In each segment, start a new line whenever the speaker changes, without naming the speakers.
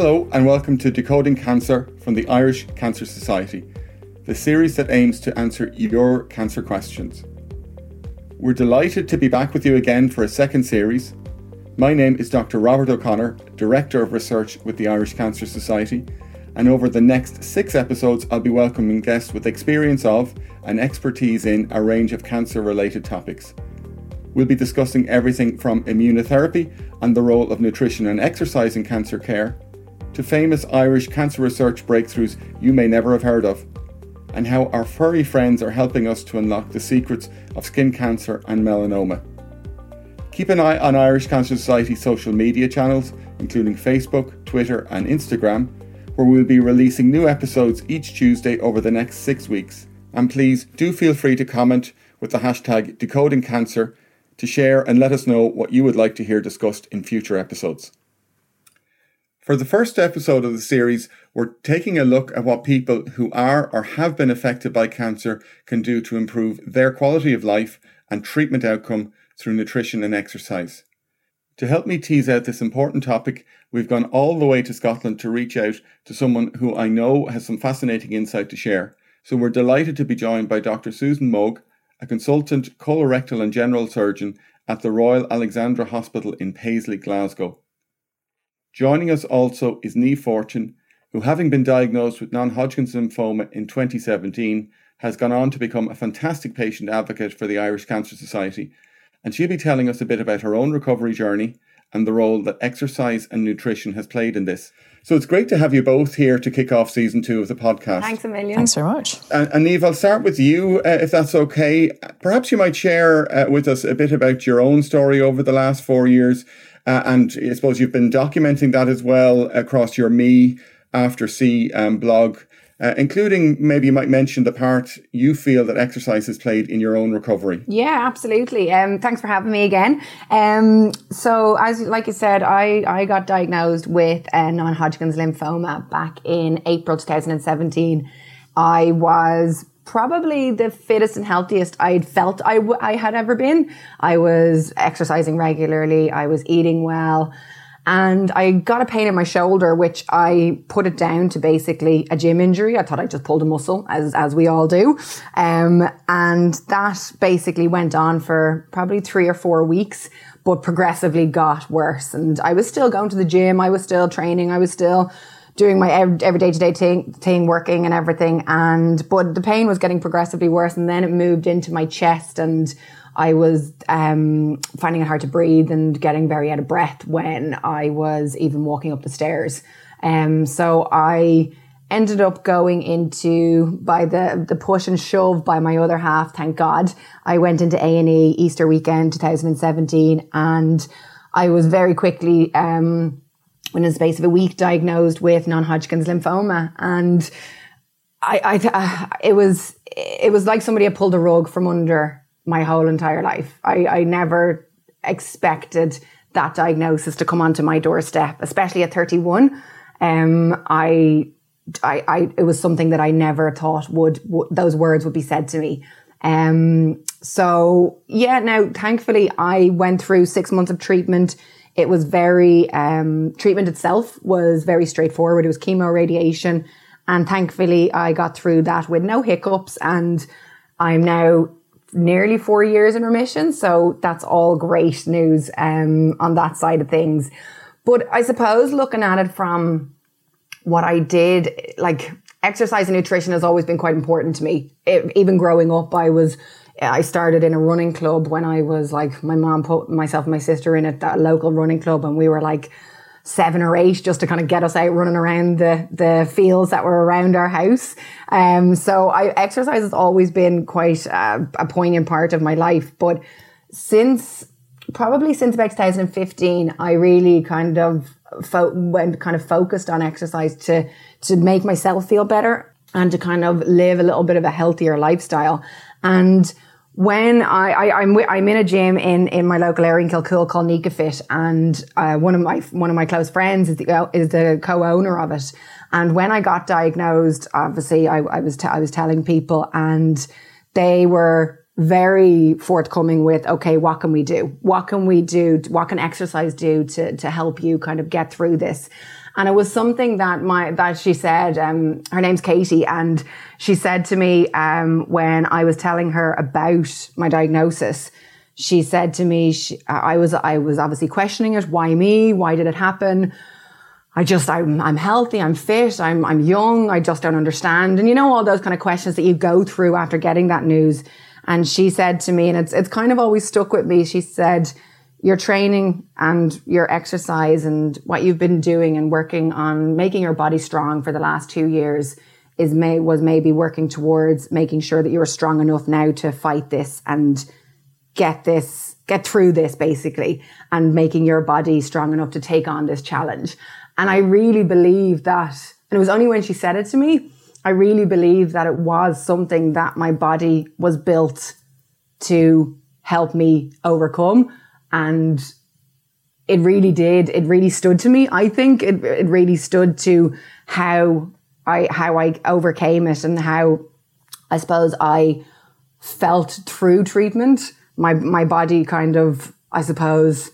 Hello, and welcome to Decoding Cancer from the Irish Cancer Society, the series that aims to answer your cancer questions. We're delighted to be back with you again for a second series. My name is Dr. Robert O'Connor, Director of Research with the Irish Cancer Society, and over the next six episodes, I'll be welcoming guests with experience of and expertise in a range of cancer related topics. We'll be discussing everything from immunotherapy and the role of nutrition and exercise in cancer care, to famous Irish cancer research breakthroughs you may never have heard of, and how our furry friends are helping us to unlock the secrets of skin cancer and melanoma. Keep an eye on Irish Cancer Society social media channels, including Facebook, Twitter, and Instagram, where we'll be releasing new episodes each Tuesday over the next six weeks. And please do feel free to comment with the hashtag Decoding Cancer to share and let us know what you would like to hear discussed in future episodes. For the first episode of the series, we're taking a look at what people who are or have been affected by cancer can do to improve their quality of life and treatment outcome through nutrition and exercise. To help me tease out this important topic, we've gone all the way to Scotland to reach out to someone who I know has some fascinating insight to share. So we're delighted to be joined by Dr. Susan Moug, a consultant colorectal and general surgeon at the Royal Alexandra Hospital in Paisley, Glasgow. Joining us also is Niamh Fortune, who, having been diagnosed with non Hodgkin's lymphoma in 2017, has gone on to become a fantastic patient advocate for the Irish Cancer Society. And she'll be telling us a bit about her own recovery journey and the role that exercise and nutrition has played in this. So it's great to have you both here to kick off season two of the podcast.
Thanks a million.
Thanks very much.
And, and Niamh, I'll start with you, uh, if that's okay. Perhaps you might share uh, with us a bit about your own story over the last four years. Uh, and I suppose you've been documenting that as well across your Me After C um, blog. Uh, including maybe you might mention the part you feel that exercise has played in your own recovery.
Yeah, absolutely. Um, thanks for having me again. Um, so, as like you said, I, I got diagnosed with uh, non-Hodgkin's lymphoma back in April 2017. I was probably the fittest and healthiest I'd felt I, w- I had ever been. I was exercising regularly. I was eating well and I got a pain in my shoulder, which I put it down to basically a gym injury. I thought I just pulled a muscle, as as we all do, um, and that basically went on for probably three or four weeks, but progressively got worse. And I was still going to the gym, I was still training, I was still doing my every day to day thing, working and everything. And but the pain was getting progressively worse, and then it moved into my chest and I was um, finding it hard to breathe and getting very out of breath when I was even walking up the stairs. Um, so I ended up going into by the the push and shove by my other half. Thank God, I went into A and E Easter weekend 2017, and I was very quickly. Um, in the space of a week, diagnosed with non-Hodgkin's lymphoma, and I, I, uh, it was, it was like somebody had pulled a rug from under my whole entire life. I, I never expected that diagnosis to come onto my doorstep, especially at 31. Um, I, I, I, it was something that I never thought would, those words would be said to me. Um, so yeah, now thankfully I went through six months of treatment. It was very, um, treatment itself was very straightforward. It was chemo radiation. And thankfully I got through that with no hiccups and I'm now nearly four years in remission. So that's all great news um, on that side of things. But I suppose looking at it from what I did, like exercise and nutrition has always been quite important to me. It, even growing up, I was I started in a running club when I was like my mom put myself and my sister in at that local running club, and we were like seven or eight just to kind of get us out running around the, the fields that were around our house. Um, so I, exercise has always been quite a, a poignant part of my life. But since probably since about 2015, I really kind of fo- went kind of focused on exercise to, to make myself feel better and to kind of live a little bit of a healthier lifestyle. And when I, I am I'm, I'm in a gym in in my local area in Kilcoole called Nika Fit, and uh, one of my one of my close friends is the is the co-owner of it. And when I got diagnosed, obviously I, I was t- I was telling people, and they were very forthcoming with, okay, what can we do? What can we do? What can exercise do to, to help you kind of get through this? And it was something that my, that she said, um, her name's Katie, and she said to me, um, when I was telling her about my diagnosis, she said to me, she, I was, I was obviously questioning it. Why me? Why did it happen? I just, I'm, I'm healthy, I'm fit, I'm, I'm young, I just don't understand. And you know, all those kind of questions that you go through after getting that news. And she said to me, and it's, it's kind of always stuck with me. She said, your training and your exercise and what you've been doing and working on making your body strong for the last two years is may, was maybe working towards making sure that you're strong enough now to fight this and get this, get through this basically and making your body strong enough to take on this challenge. And I really believe that, and it was only when she said it to me, I really believe that it was something that my body was built to help me overcome. And it really did. It really stood to me. I think it, it really stood to how I, how I overcame it and how I suppose I felt through treatment my my body kind of I suppose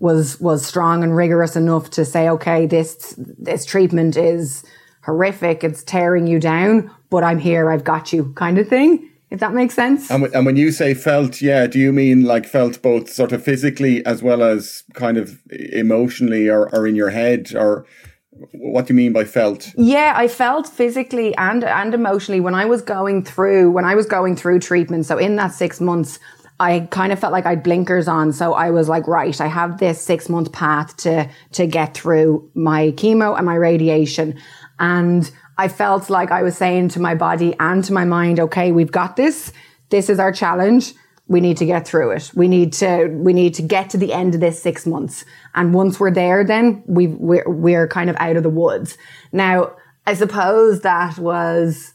was was strong and rigorous enough to say okay this this treatment is horrific it's tearing you down but I'm here I've got you kind of thing if that makes sense
and, and when you say felt yeah do you mean like felt both sort of physically as well as kind of emotionally or, or in your head or what do you mean by felt
yeah i felt physically and and emotionally when i was going through when i was going through treatment so in that six months I kind of felt like I had blinkers on. So I was like, right, I have this six month path to, to get through my chemo and my radiation. And I felt like I was saying to my body and to my mind, okay, we've got this. This is our challenge. We need to get through it. We need to, we need to get to the end of this six months. And once we're there, then we we're, we're kind of out of the woods. Now, I suppose that was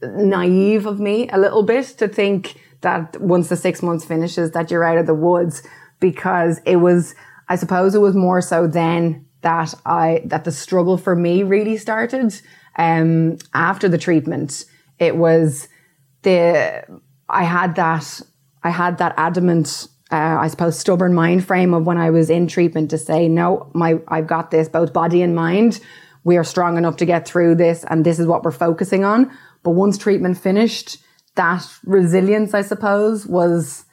naive of me a little bit to think, that once the six months finishes that you're out of the woods because it was, I suppose it was more so then that I, that the struggle for me really started, um, after the treatment. It was the, I had that, I had that adamant, uh, I suppose stubborn mind frame of when I was in treatment to say, no, my, I've got this, both body and mind. We are strong enough to get through this and this is what we're focusing on. But once treatment finished, that resilience, I suppose, was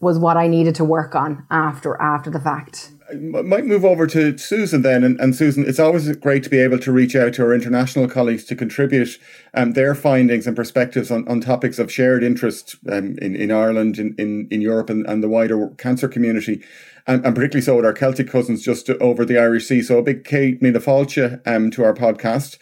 was what I needed to work on after after the fact.
I might move over to Susan then, and, and Susan, it's always great to be able to reach out to our international colleagues to contribute um, their findings and perspectives on, on topics of shared interest um, in, in Ireland, in, in, in Europe, and, and the wider cancer community, and, and particularly so with our Celtic cousins just over the Irish Sea. So a big Kate Mina um, to our podcast.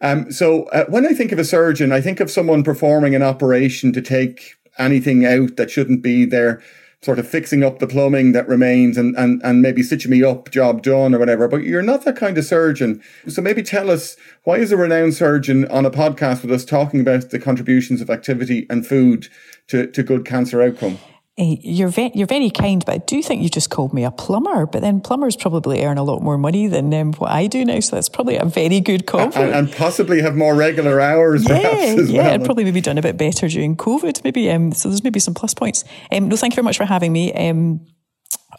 Um, so uh, when I think of a surgeon, I think of someone performing an operation to take anything out that shouldn't be there, sort of fixing up the plumbing that remains and, and, and maybe stitching me up, job done or whatever. But you're not that kind of surgeon. So maybe tell us why is a renowned surgeon on a podcast with us talking about the contributions of activity and food to, to good cancer outcome?
You're ve- you're very kind, but I do think you just called me a plumber. But then plumbers probably earn a lot more money than um, what I do now, so that's probably a very good compliment.
And, and possibly have more regular hours, yeah, perhaps.
yeah,
well.
and probably maybe done a bit better during COVID. Maybe um, so there's maybe some plus points. Um, no, thank you very much for having me. Um,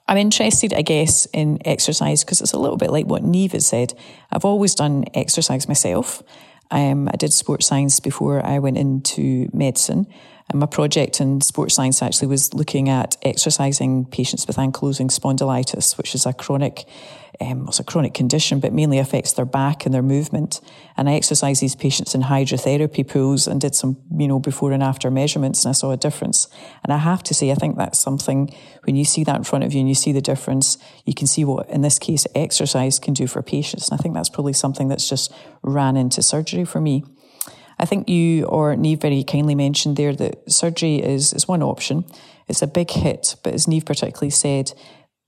I'm interested, I guess, in exercise because it's a little bit like what Niamh has said. I've always done exercise myself. Um, I did sports science before I went into medicine. And my project in sports science actually was looking at exercising patients with ankylosing spondylitis, which is a chronic, um, it's a chronic condition, but mainly affects their back and their movement. And I exercised these patients in hydrotherapy pools and did some, you know, before and after measurements, and I saw a difference. And I have to say, I think that's something when you see that in front of you and you see the difference, you can see what, in this case, exercise can do for patients. And I think that's probably something that's just ran into surgery for me. I think you or Niamh very kindly mentioned there that surgery is, is one option. It's a big hit, but as Niamh particularly said,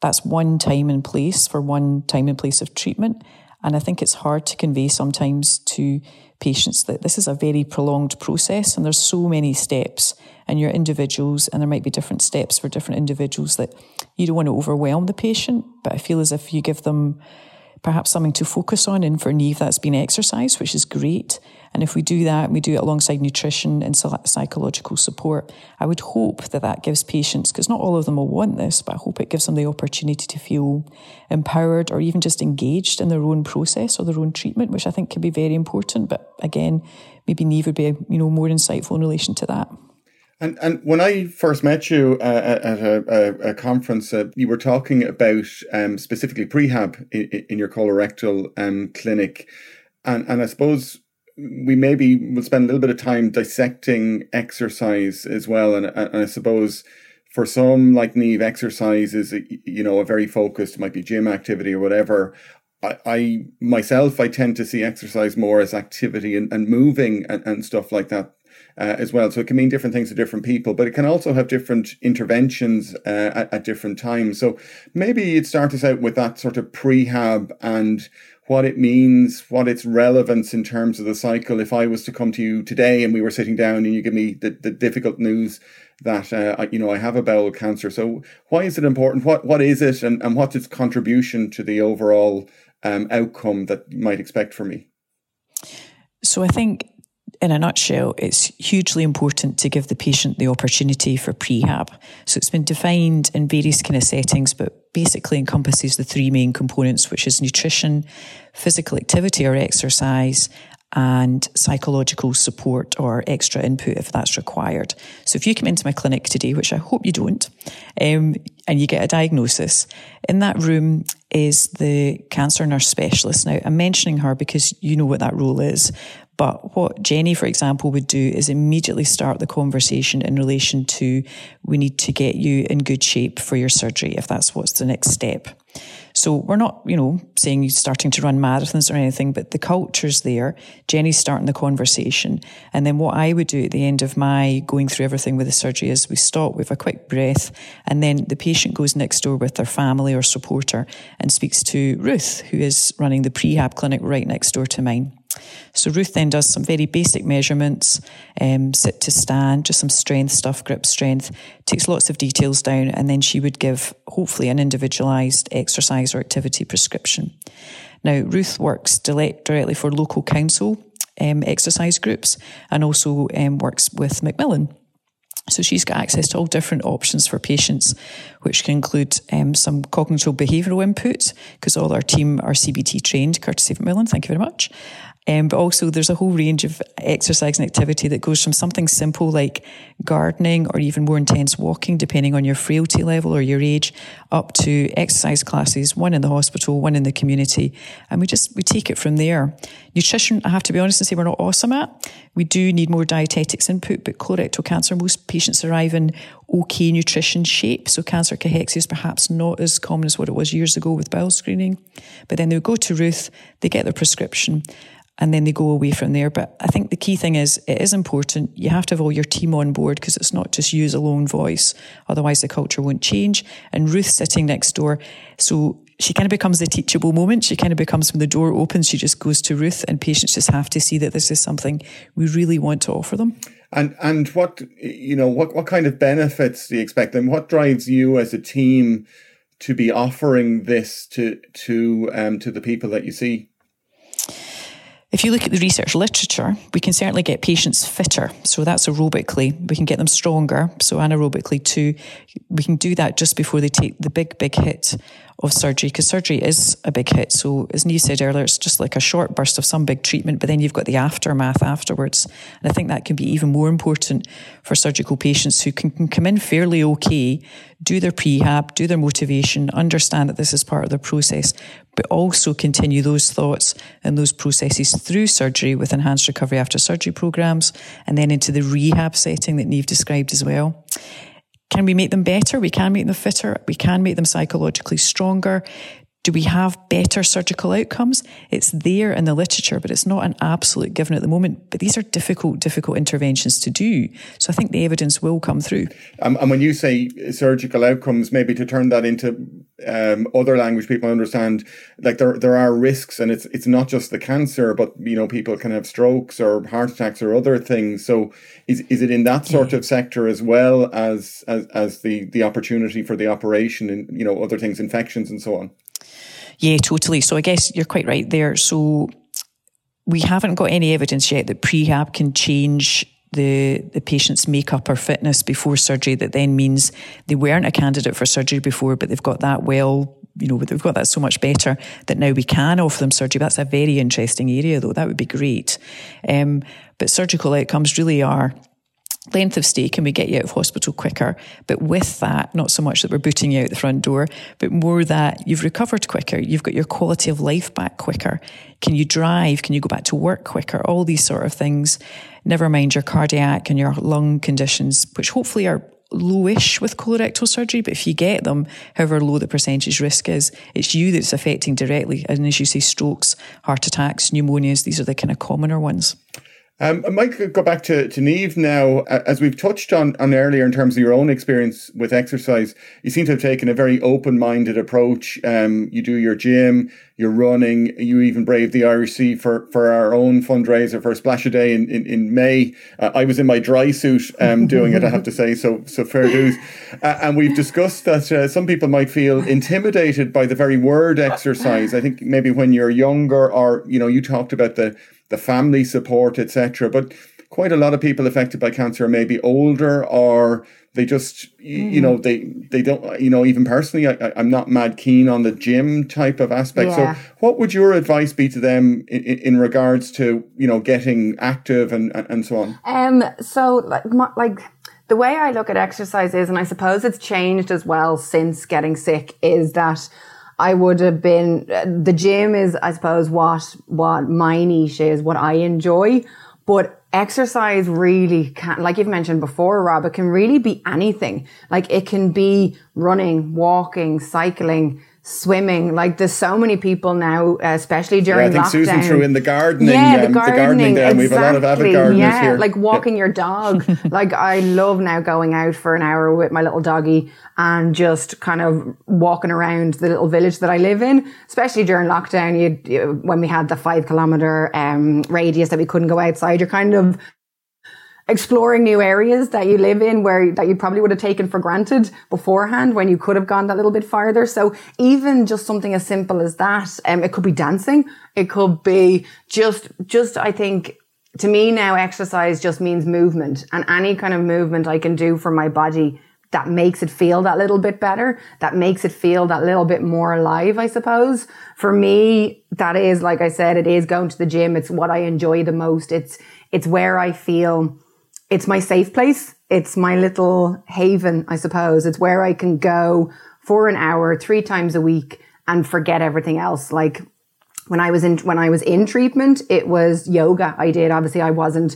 that's one time and place for one time and place of treatment. And I think it's hard to convey sometimes to patients that this is a very prolonged process and there's so many steps and you're individuals and there might be different steps for different individuals that you don't want to overwhelm the patient. But I feel as if you give them perhaps something to focus on. And for Niamh, that's been exercise, which is great. And if we do that, we do it alongside nutrition and psychological support, I would hope that that gives patients, because not all of them will want this, but I hope it gives them the opportunity to feel empowered or even just engaged in their own process or their own treatment, which I think can be very important. But again, maybe Niamh would be, you know, more insightful in relation to that.
And and when I first met you uh, at a, a, a conference, uh, you were talking about um, specifically prehab in, in your colorectal um, clinic, and and I suppose we maybe will spend a little bit of time dissecting exercise as well. And, and I suppose for some, like Niamh, exercise is, you know, a very focused, might be gym activity or whatever. I, I myself, I tend to see exercise more as activity and, and moving and, and stuff like that. Uh, as well. So it can mean different things to different people, but it can also have different interventions uh, at, at, different times. So maybe you'd start us out with that sort of prehab and what it means, what its relevance in terms of the cycle. If I was to come to you today and we were sitting down and you give me the, the difficult news that uh, you know I have a bowel cancer, so why is it important? What what is it, and, and what's its contribution to the overall um, outcome that you might expect for me?
So I think in a nutshell, it's hugely important to give the patient the opportunity for prehab. So it's been defined in various kind of settings, but basically encompasses the three main components, which is nutrition, physical activity or exercise, and psychological support or extra input if that's required. So if you come into my clinic today, which I hope you don't, um, and you get a diagnosis, in that room is the cancer nurse specialist. Now, I'm mentioning her because you know what that role is. But what Jenny, for example, would do is immediately start the conversation in relation to we need to get you in good shape for your surgery if that's what's the next step. So we're not, you know, saying you're starting to run marathons or anything, but the culture's there. Jenny's starting the conversation. And then what I would do at the end of my going through everything with the surgery is we stop with a quick breath and then the patient goes next door with their family or supporter and speaks to Ruth, who is running the prehab clinic right next door to mine. So Ruth then does some very basic measurements, um, sit to stand, just some strength stuff, grip strength, takes lots of details down, and then she would give hopefully an individualised exercise or activity prescription. Now, Ruth works directly for local council um, exercise groups and also um, works with Macmillan. So she's got access to all different options for patients, which can include um, some cognitive behavioural input, because all our team are CBT trained, courtesy of Macmillan. Thank you very much. Um, but also, there's a whole range of exercise and activity that goes from something simple like gardening or even more intense walking, depending on your frailty level or your age, up to exercise classes, one in the hospital, one in the community. And we just, we take it from there. Nutrition, I have to be honest and say we're not awesome at. We do need more dietetics input, but colorectal cancer, most patients arrive in okay nutrition shape. So cancer cachexia is perhaps not as common as what it was years ago with bowel screening. But then they would go to Ruth, they get their prescription and then they go away from there. But I think the key thing is it is important. You have to have all your team on board because it's not just you as a lone voice. Otherwise, the culture won't change. And Ruth sitting next door. So she kind of becomes the teachable moment. She kind of becomes when the door opens, she just goes to Ruth, and patients just have to see that this is something we really want to offer them.
And and what you know, what what kind of benefits do you expect, and what drives you as a team to be offering this to to um to the people that you see?
If you look at the research literature, we can certainly get patients fitter. So that's aerobically. We can get them stronger. So anaerobically too. We can do that just before they take the big, big hit of surgery because surgery is a big hit. So, as Niamh said earlier, it's just like a short burst of some big treatment, but then you've got the aftermath afterwards. And I think that can be even more important for surgical patients who can, can come in fairly okay, do their prehab, do their motivation, understand that this is part of the process, but also continue those thoughts and those processes through surgery with enhanced recovery after surgery programs and then into the rehab setting that Niamh described as well. Can we make them better? We can make them fitter. We can make them psychologically stronger. Do we have better surgical outcomes? It's there in the literature, but it's not an absolute given at the moment. But these are difficult, difficult interventions to do. So I think the evidence will come through.
Um, and when you say surgical outcomes, maybe to turn that into um, other language people understand, like there there are risks, and it's it's not just the cancer, but you know people can have strokes or heart attacks or other things. So is is it in that sort yeah. of sector as well as as as the the opportunity for the operation and you know other things, infections and so on?
Yeah, totally. So I guess you're quite right there. So we haven't got any evidence yet that prehab can change the, the patient's makeup or fitness before surgery that then means they weren't a candidate for surgery before, but they've got that well, you know, they've got that so much better that now we can offer them surgery. That's a very interesting area though. That would be great. Um, but surgical outcomes really are length of stay can we get you out of hospital quicker but with that not so much that we're booting you out the front door but more that you've recovered quicker you've got your quality of life back quicker. Can you drive? Can you go back to work quicker? All these sort of things. Never mind your cardiac and your lung conditions which hopefully are lowish with colorectal surgery but if you get them however low the percentage risk is it's you that's affecting directly. And as you say strokes heart attacks pneumonias these are the kind of commoner ones
um, I might go back to, to Niamh now. As we've touched on, on earlier in terms of your own experience with exercise, you seem to have taken a very open minded approach. Um, you do your gym, you're running, you even braved the Irish Sea for, for our own fundraiser for splash a day in, in, in May. Uh, I was in my dry suit um, doing it, I have to say, so, so fair dues. Uh, and we've discussed that uh, some people might feel intimidated by the very word exercise. I think maybe when you're younger, or, you know, you talked about the the family support, etc. But quite a lot of people affected by cancer are maybe older or they just mm. you know they they don't you know even personally I, i'm not mad keen on the gym type of aspect yeah. so what would your advice be to them in, in regards to you know getting active and and so on
um so like like the way i look at exercise is and i suppose it's changed as well since getting sick is that I would have been, the gym is, I suppose, what, what my niche is, what I enjoy. But exercise really can, like you've mentioned before, Rob, it can really be anything. Like it can be running, walking, cycling, swimming. Like there's so many people now, especially during
yeah, I think
lockdown.
Susan threw in the gardening. Yeah, the um, gardening. The gardening exactly. We have a lot of avid gardeners
yeah,
here.
like walking yeah. your dog. like I love now going out for an hour with my little doggy and just kind of walking around the little village that I live in. Especially during lockdown, you when we had the five kilometer um, radius that we couldn't go outside. You're kind of exploring new areas that you live in where that you probably would have taken for granted beforehand when you could have gone that little bit farther. So even just something as simple as that, um, it could be dancing. It could be just, just, I think to me now exercise just means movement and any kind of movement I can do for my body that makes it feel that little bit better, that makes it feel that little bit more alive, I suppose. For me, that is, like I said, it is going to the gym. It's what I enjoy the most. It's, it's where I feel it's my safe place. It's my little haven, I suppose. It's where I can go for an hour, three times a week and forget everything else. Like when I was in, when I was in treatment, it was yoga I did. Obviously I wasn't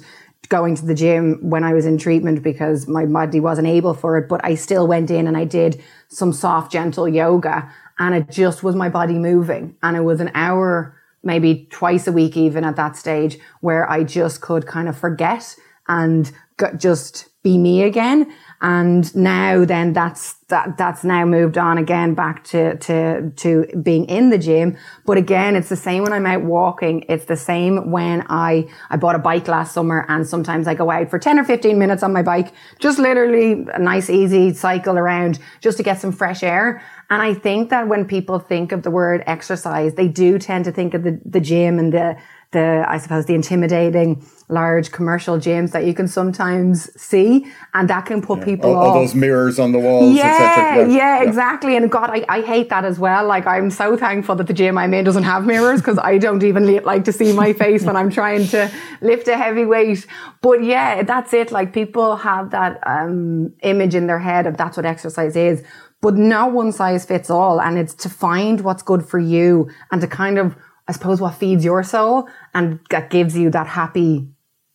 going to the gym when I was in treatment because my body wasn't able for it, but I still went in and I did some soft, gentle yoga and it just was my body moving. And it was an hour, maybe twice a week, even at that stage where I just could kind of forget and just be me again. And now then that's, that, that's now moved on again back to, to, to being in the gym. But again, it's the same when I'm out walking. It's the same when I, I bought a bike last summer and sometimes I go out for 10 or 15 minutes on my bike, just literally a nice, easy cycle around just to get some fresh air. And I think that when people think of the word exercise, they do tend to think of the, the gym and the, the, I suppose, the intimidating large commercial gyms that you can sometimes see, and that can put
yeah.
people
all,
off.
all those mirrors on the walls,
yeah, yeah, yeah, exactly. And God, I, I hate that as well. Like I'm so thankful that the gym I'm in doesn't have mirrors because I don't even like to see my face when I'm trying to lift a heavy weight. But yeah, that's it. Like people have that um, image in their head of that's what exercise is. But not one size fits all. And it's to find what's good for you and to kind of I suppose what feeds your soul and that gives you that happy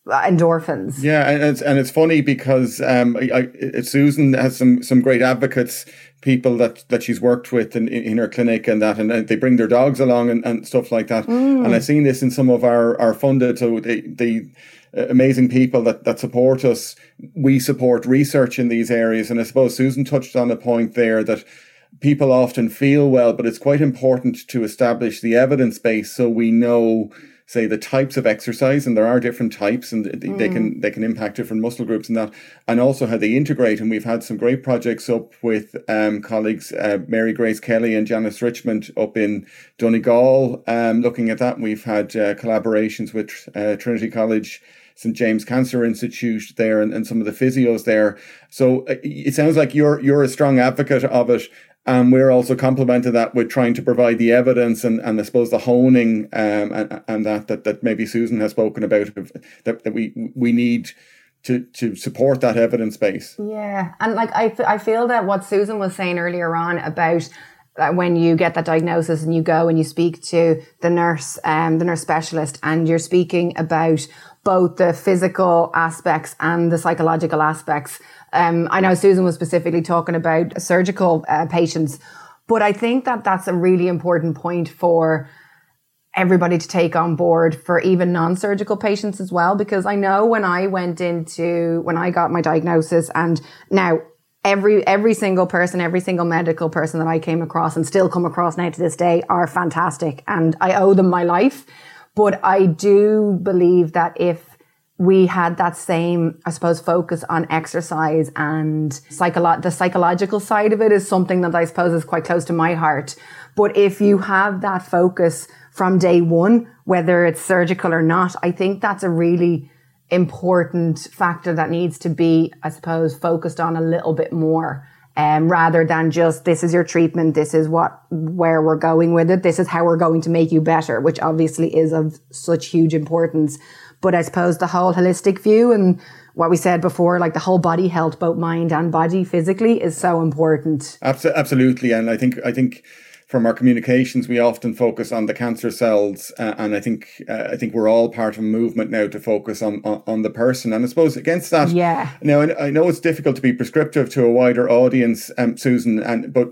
endorphins.
Yeah, and it's and it's funny because um, I, I, Susan has some some great advocates, people that that she's worked with in, in her clinic and that, and they bring their dogs along and, and stuff like that. Mm. And I've seen this in some of our our funded, so the the uh, amazing people that that support us. We support research in these areas, and I suppose Susan touched on a point there that people often feel well, but it's quite important to establish the evidence base so we know say the types of exercise and there are different types and they, mm. they can they can impact different muscle groups and that and also how they integrate and we've had some great projects up with um, colleagues uh, Mary Grace Kelly and Janice Richmond up in Donegal um, looking at that we've had uh, collaborations with uh, Trinity College St James Cancer Institute there and, and some of the physios there so uh, it sounds like you're you're a strong advocate of it and we're also complementing that with trying to provide the evidence and, and I suppose the honing um, and, and that, that that maybe Susan has spoken about that, that we we need to to support that evidence base.
Yeah, and like I, I feel that what Susan was saying earlier on about that when you get that diagnosis and you go and you speak to the nurse, um, the nurse specialist, and you're speaking about both the physical aspects and the psychological aspects um, I know Susan was specifically talking about surgical uh, patients, but I think that that's a really important point for everybody to take on board for even non-surgical patients as well because I know when I went into when I got my diagnosis and now every every single person every single medical person that I came across and still come across now to this day are fantastic and I owe them my life. But I do believe that if we had that same, I suppose, focus on exercise and psycholo- the psychological side of it is something that I suppose is quite close to my heart. But if you have that focus from day one, whether it's surgical or not, I think that's a really important factor that needs to be, I suppose, focused on a little bit more. Um, rather than just this is your treatment, this is what where we're going with it, this is how we're going to make you better, which obviously is of such huge importance. But I suppose the whole holistic view and what we said before, like the whole body health, both mind and body physically, is so important.
Absolutely, and I think I think from our communications, we often focus on the cancer cells, uh, and I think uh, I think we're all part of a movement now to focus on, on, on the person. And I suppose against that,
yeah.
Now I, I know it's difficult to be prescriptive to a wider audience, um, Susan, and but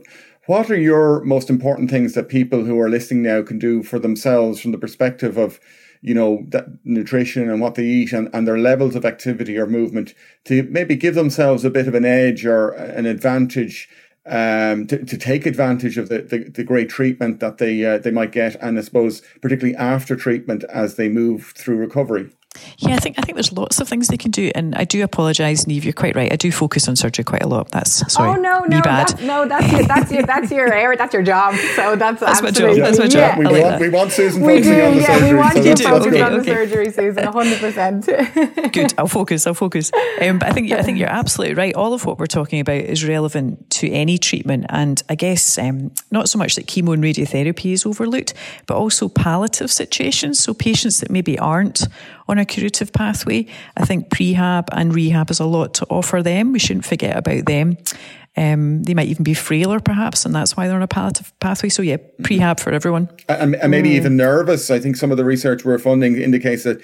what are your most important things that people who are listening now can do for themselves from the perspective of you know that nutrition and what they eat and, and their levels of activity or movement to maybe give themselves a bit of an edge or an advantage um, to, to take advantage of the, the, the great treatment that they uh, they might get and I suppose particularly after treatment as they move through recovery.
Yeah, I think I think there's lots of things they can do, and I do apologise, Niamh. You're quite right. I do focus on surgery quite a lot. That's sorry.
Oh no, no,
bad.
That, no, that's your that's your that's your area. That's your job. So that's
that's
my job.
That's my
job.
Yeah. We,
like want, we want Susan we focusing do, on the
yeah,
surgery.
we want
so
you
focusing
okay, on
okay.
the surgery, Susan. 100. percent
Good. I'll focus. I'll focus. Um, but I think I think you're absolutely right. All of what we're talking about is relevant to any treatment, and I guess um, not so much that chemo and radiotherapy is overlooked, but also palliative situations. So patients that maybe aren't on a curative pathway. I think prehab and rehab has a lot to offer them. We shouldn't forget about them. Um, they might even be frailer, perhaps, and that's why they're on a palliative pathway. So, yeah, prehab for everyone.
And, and maybe mm. even nervous. I think some of the research we're funding indicates that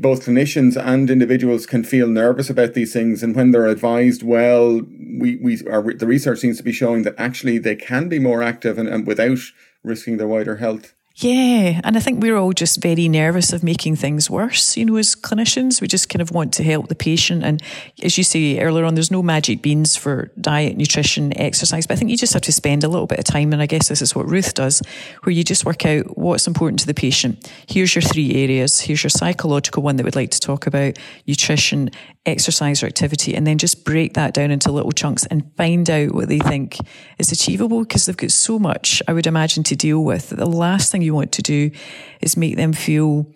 both clinicians and individuals can feel nervous about these things and when they're advised well we we are the research seems to be showing that actually they can be more active and, and without risking their wider health
yeah, and I think we're all just very nervous of making things worse, you know, as clinicians. We just kind of want to help the patient. And as you say earlier on, there's no magic beans for diet, nutrition, exercise, but I think you just have to spend a little bit of time. And I guess this is what Ruth does, where you just work out what's important to the patient. Here's your three areas. Here's your psychological one that we'd like to talk about, nutrition, exercise or activity, and then just break that down into little chunks and find out what they think is achievable because they've got so much, I would imagine, to deal with. The last thing you want to do is make them feel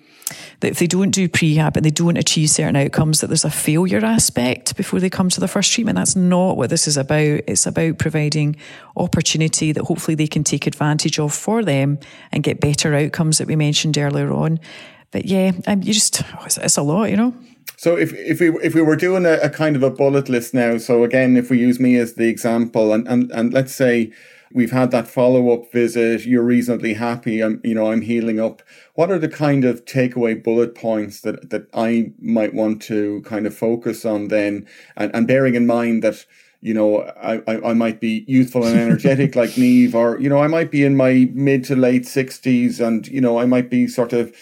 that if they don't do prehab and they don't achieve certain outcomes, that there's a failure aspect before they come to the first treatment. That's not what this is about. It's about providing opportunity that hopefully they can take advantage of for them and get better outcomes that we mentioned earlier on. But yeah, um, you just, oh, it's, it's a lot, you know?
So if if we if we were doing a, a, kind of a bullet list now, so again, if we use me as the example, and and and let's say we've had that follow up visit, you're reasonably happy, I'm you know I'm healing up. What are the kind of takeaway bullet points that that I might want to kind of focus on then, and and bearing in mind that you know, I, I, I, might be youthful and energetic like Niamh, or, you know, I might be in my mid to late 60s and, you know, I might be sort of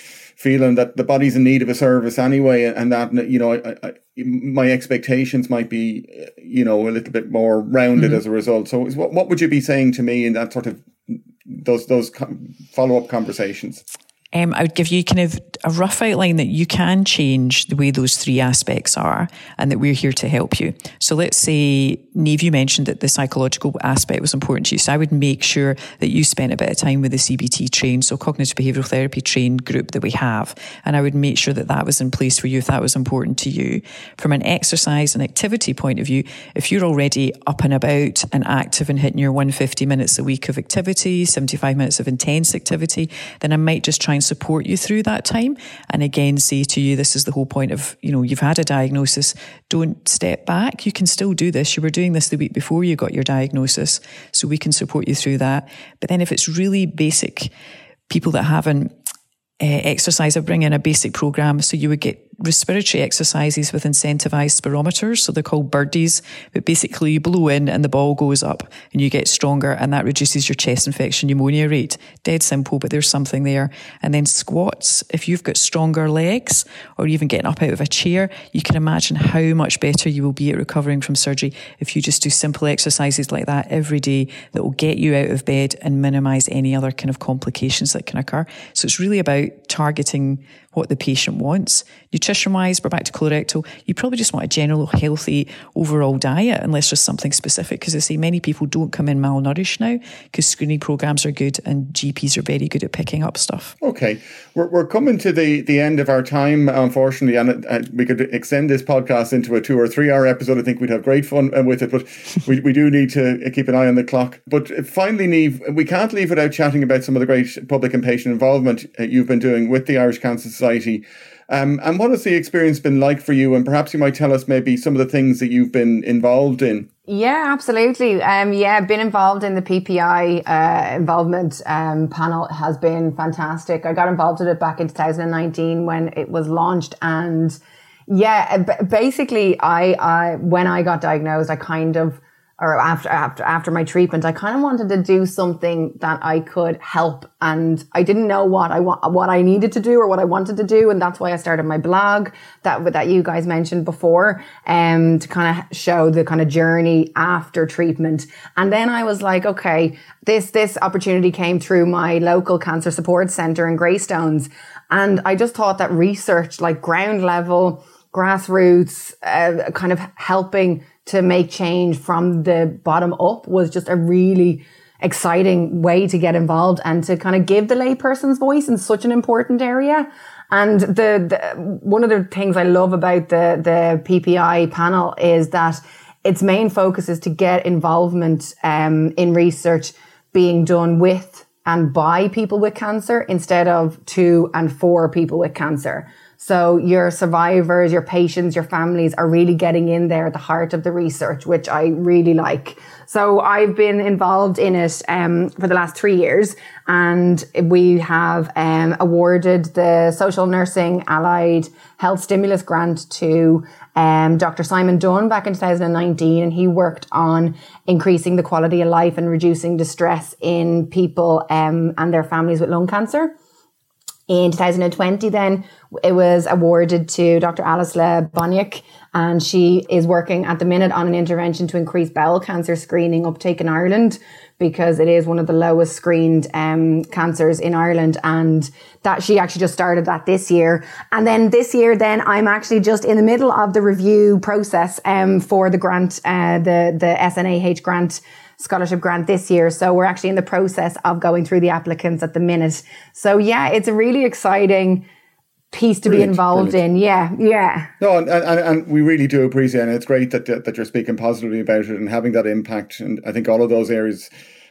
feeling that the body's in need of a service anyway, and that you know, I, I, my expectations might be, you know, a little bit more rounded mm-hmm. as a result. So, what what would you be saying to me in that sort of those those follow up conversations?
Um, I would give you kind of a rough outline that you can change the way those three aspects are and that we're here to help you. So let's say, Niamh, you mentioned that the psychological aspect was important to you. So I would make sure that you spent a bit of time with the CBT trained, so cognitive behavioral therapy trained group that we have. And I would make sure that that was in place for you if that was important to you. From an exercise and activity point of view, if you're already up and about and active and hitting your 150 minutes a week of activity, 75 minutes of intense activity, then I might just try and support you through that time. And again, say to you, this is the whole point of, you know, you've had a diagnosis. Don't step back. You can still do this. You were doing this the week before you got your diagnosis. So we can support you through that. But then if it's really basic, people that haven't uh, exercise, I bring in a basic program. So you would get respiratory exercises with incentivized spirometers. So they're called birdies, but basically you blow in and the ball goes up and you get stronger and that reduces your chest infection pneumonia rate. Dead simple, but there's something there. And then squats, if you've got stronger legs or even getting up out of a chair, you can imagine how much better you will be at recovering from surgery if you just do simple exercises like that every day that will get you out of bed and minimize any other kind of complications that can occur. So it's really about targeting what the patient wants. Nutrition wise, we're back to colorectal. You probably just want a general healthy overall diet, unless there's something specific. Because I say many people don't come in malnourished now because screening programs are good and GPs are very good at picking up stuff.
Okay, we're, we're coming to the, the end of our time, unfortunately, and uh, we could extend this podcast into a two or three hour episode. I think we'd have great fun uh, with it, but we, we do need to keep an eye on the clock. But finally, Niamh, we can't leave without chatting about some of the great public and patient involvement uh, you've been doing with the Irish Cancer Society. Um, and what has the experience been like for you? And perhaps you might tell us maybe some of the things that you've been involved in.
Yeah, absolutely. Um, yeah, been involved in the PPI uh, involvement um, panel has been fantastic. I got involved in it back in 2019 when it was launched, and yeah, basically, I, I when I got diagnosed, I kind of or after after after my treatment, I kind of wanted to do something that I could help, and I didn't know what I want, what I needed to do or what I wanted to do, and that's why I started my blog that that you guys mentioned before, um, to kind of show the kind of journey after treatment. And then I was like, okay, this this opportunity came through my local cancer support center in Greystones, and I just thought that research, like ground level, grassroots, uh, kind of helping to make change from the bottom up was just a really exciting way to get involved and to kind of give the layperson's voice in such an important area. And the, the one of the things I love about the the PPI panel is that its main focus is to get involvement um, in research being done with and by people with cancer instead of to and for people with cancer. So your survivors, your patients, your families are really getting in there at the heart of the research, which I really like. So I've been involved in it um, for the last three years, and we have um, awarded the Social Nursing Allied Health Stimulus Grant to um, Dr. Simon Dunn back in 2019, and he worked on increasing the quality of life and reducing distress in people um, and their families with lung cancer. In 2020, then it was awarded to Dr. Alisla Boniek, and she is working at the minute on an intervention to increase bowel cancer screening uptake in Ireland because it is one of the lowest screened um, cancers in Ireland, and that she actually just started that this year. And then this year, then I'm actually just in the middle of the review process um, for the grant, uh, the the SNAH grant scholarship grant this year. So we're actually in the process of going through the applicants at the minute. So yeah, it's a really exciting piece to brilliant, be involved brilliant. in. Yeah, yeah.
No, and, and, and we really do appreciate it. It's great that that you're speaking positively about it and having that impact. And I think all of those areas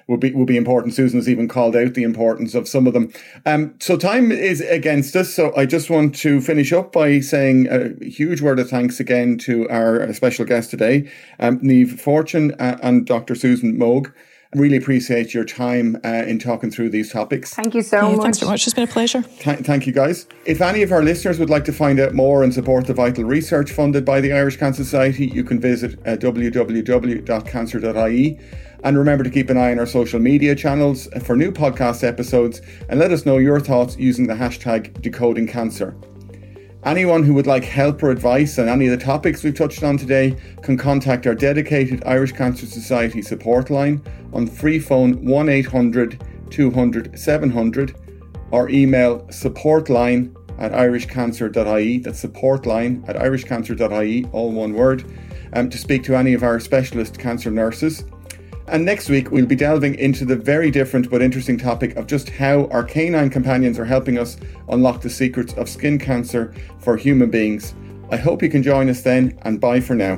will be will be important. Susan's even called out the importance of some of them. Um, so time is against us. So I just want to finish up by saying a huge word of thanks again to our special guest today, um, Niamh Fortune uh, and Dr. Susan Moug. Really appreciate your time uh, in talking through these topics.
Thank you so yeah, much.
Thanks so much. It's been a pleasure.
Th- thank you, guys. If any of our listeners would like to find out more and support the vital research funded by the Irish Cancer Society, you can visit uh, www.cancer.ie. And remember to keep an eye on our social media channels for new podcast episodes and let us know your thoughts using the hashtag decoding cancer. Anyone who would like help or advice on any of the topics we've touched on today can contact our dedicated Irish Cancer Society support line on free phone 1800 200 700 or email supportline at irishcancer.ie. That's supportline at irishcancer.ie, all one word, um, to speak to any of our specialist cancer nurses. And next week, we'll be delving into the very different but interesting topic of just how our canine companions are helping us unlock the secrets of skin cancer for human beings. I hope you can join us then, and bye for now.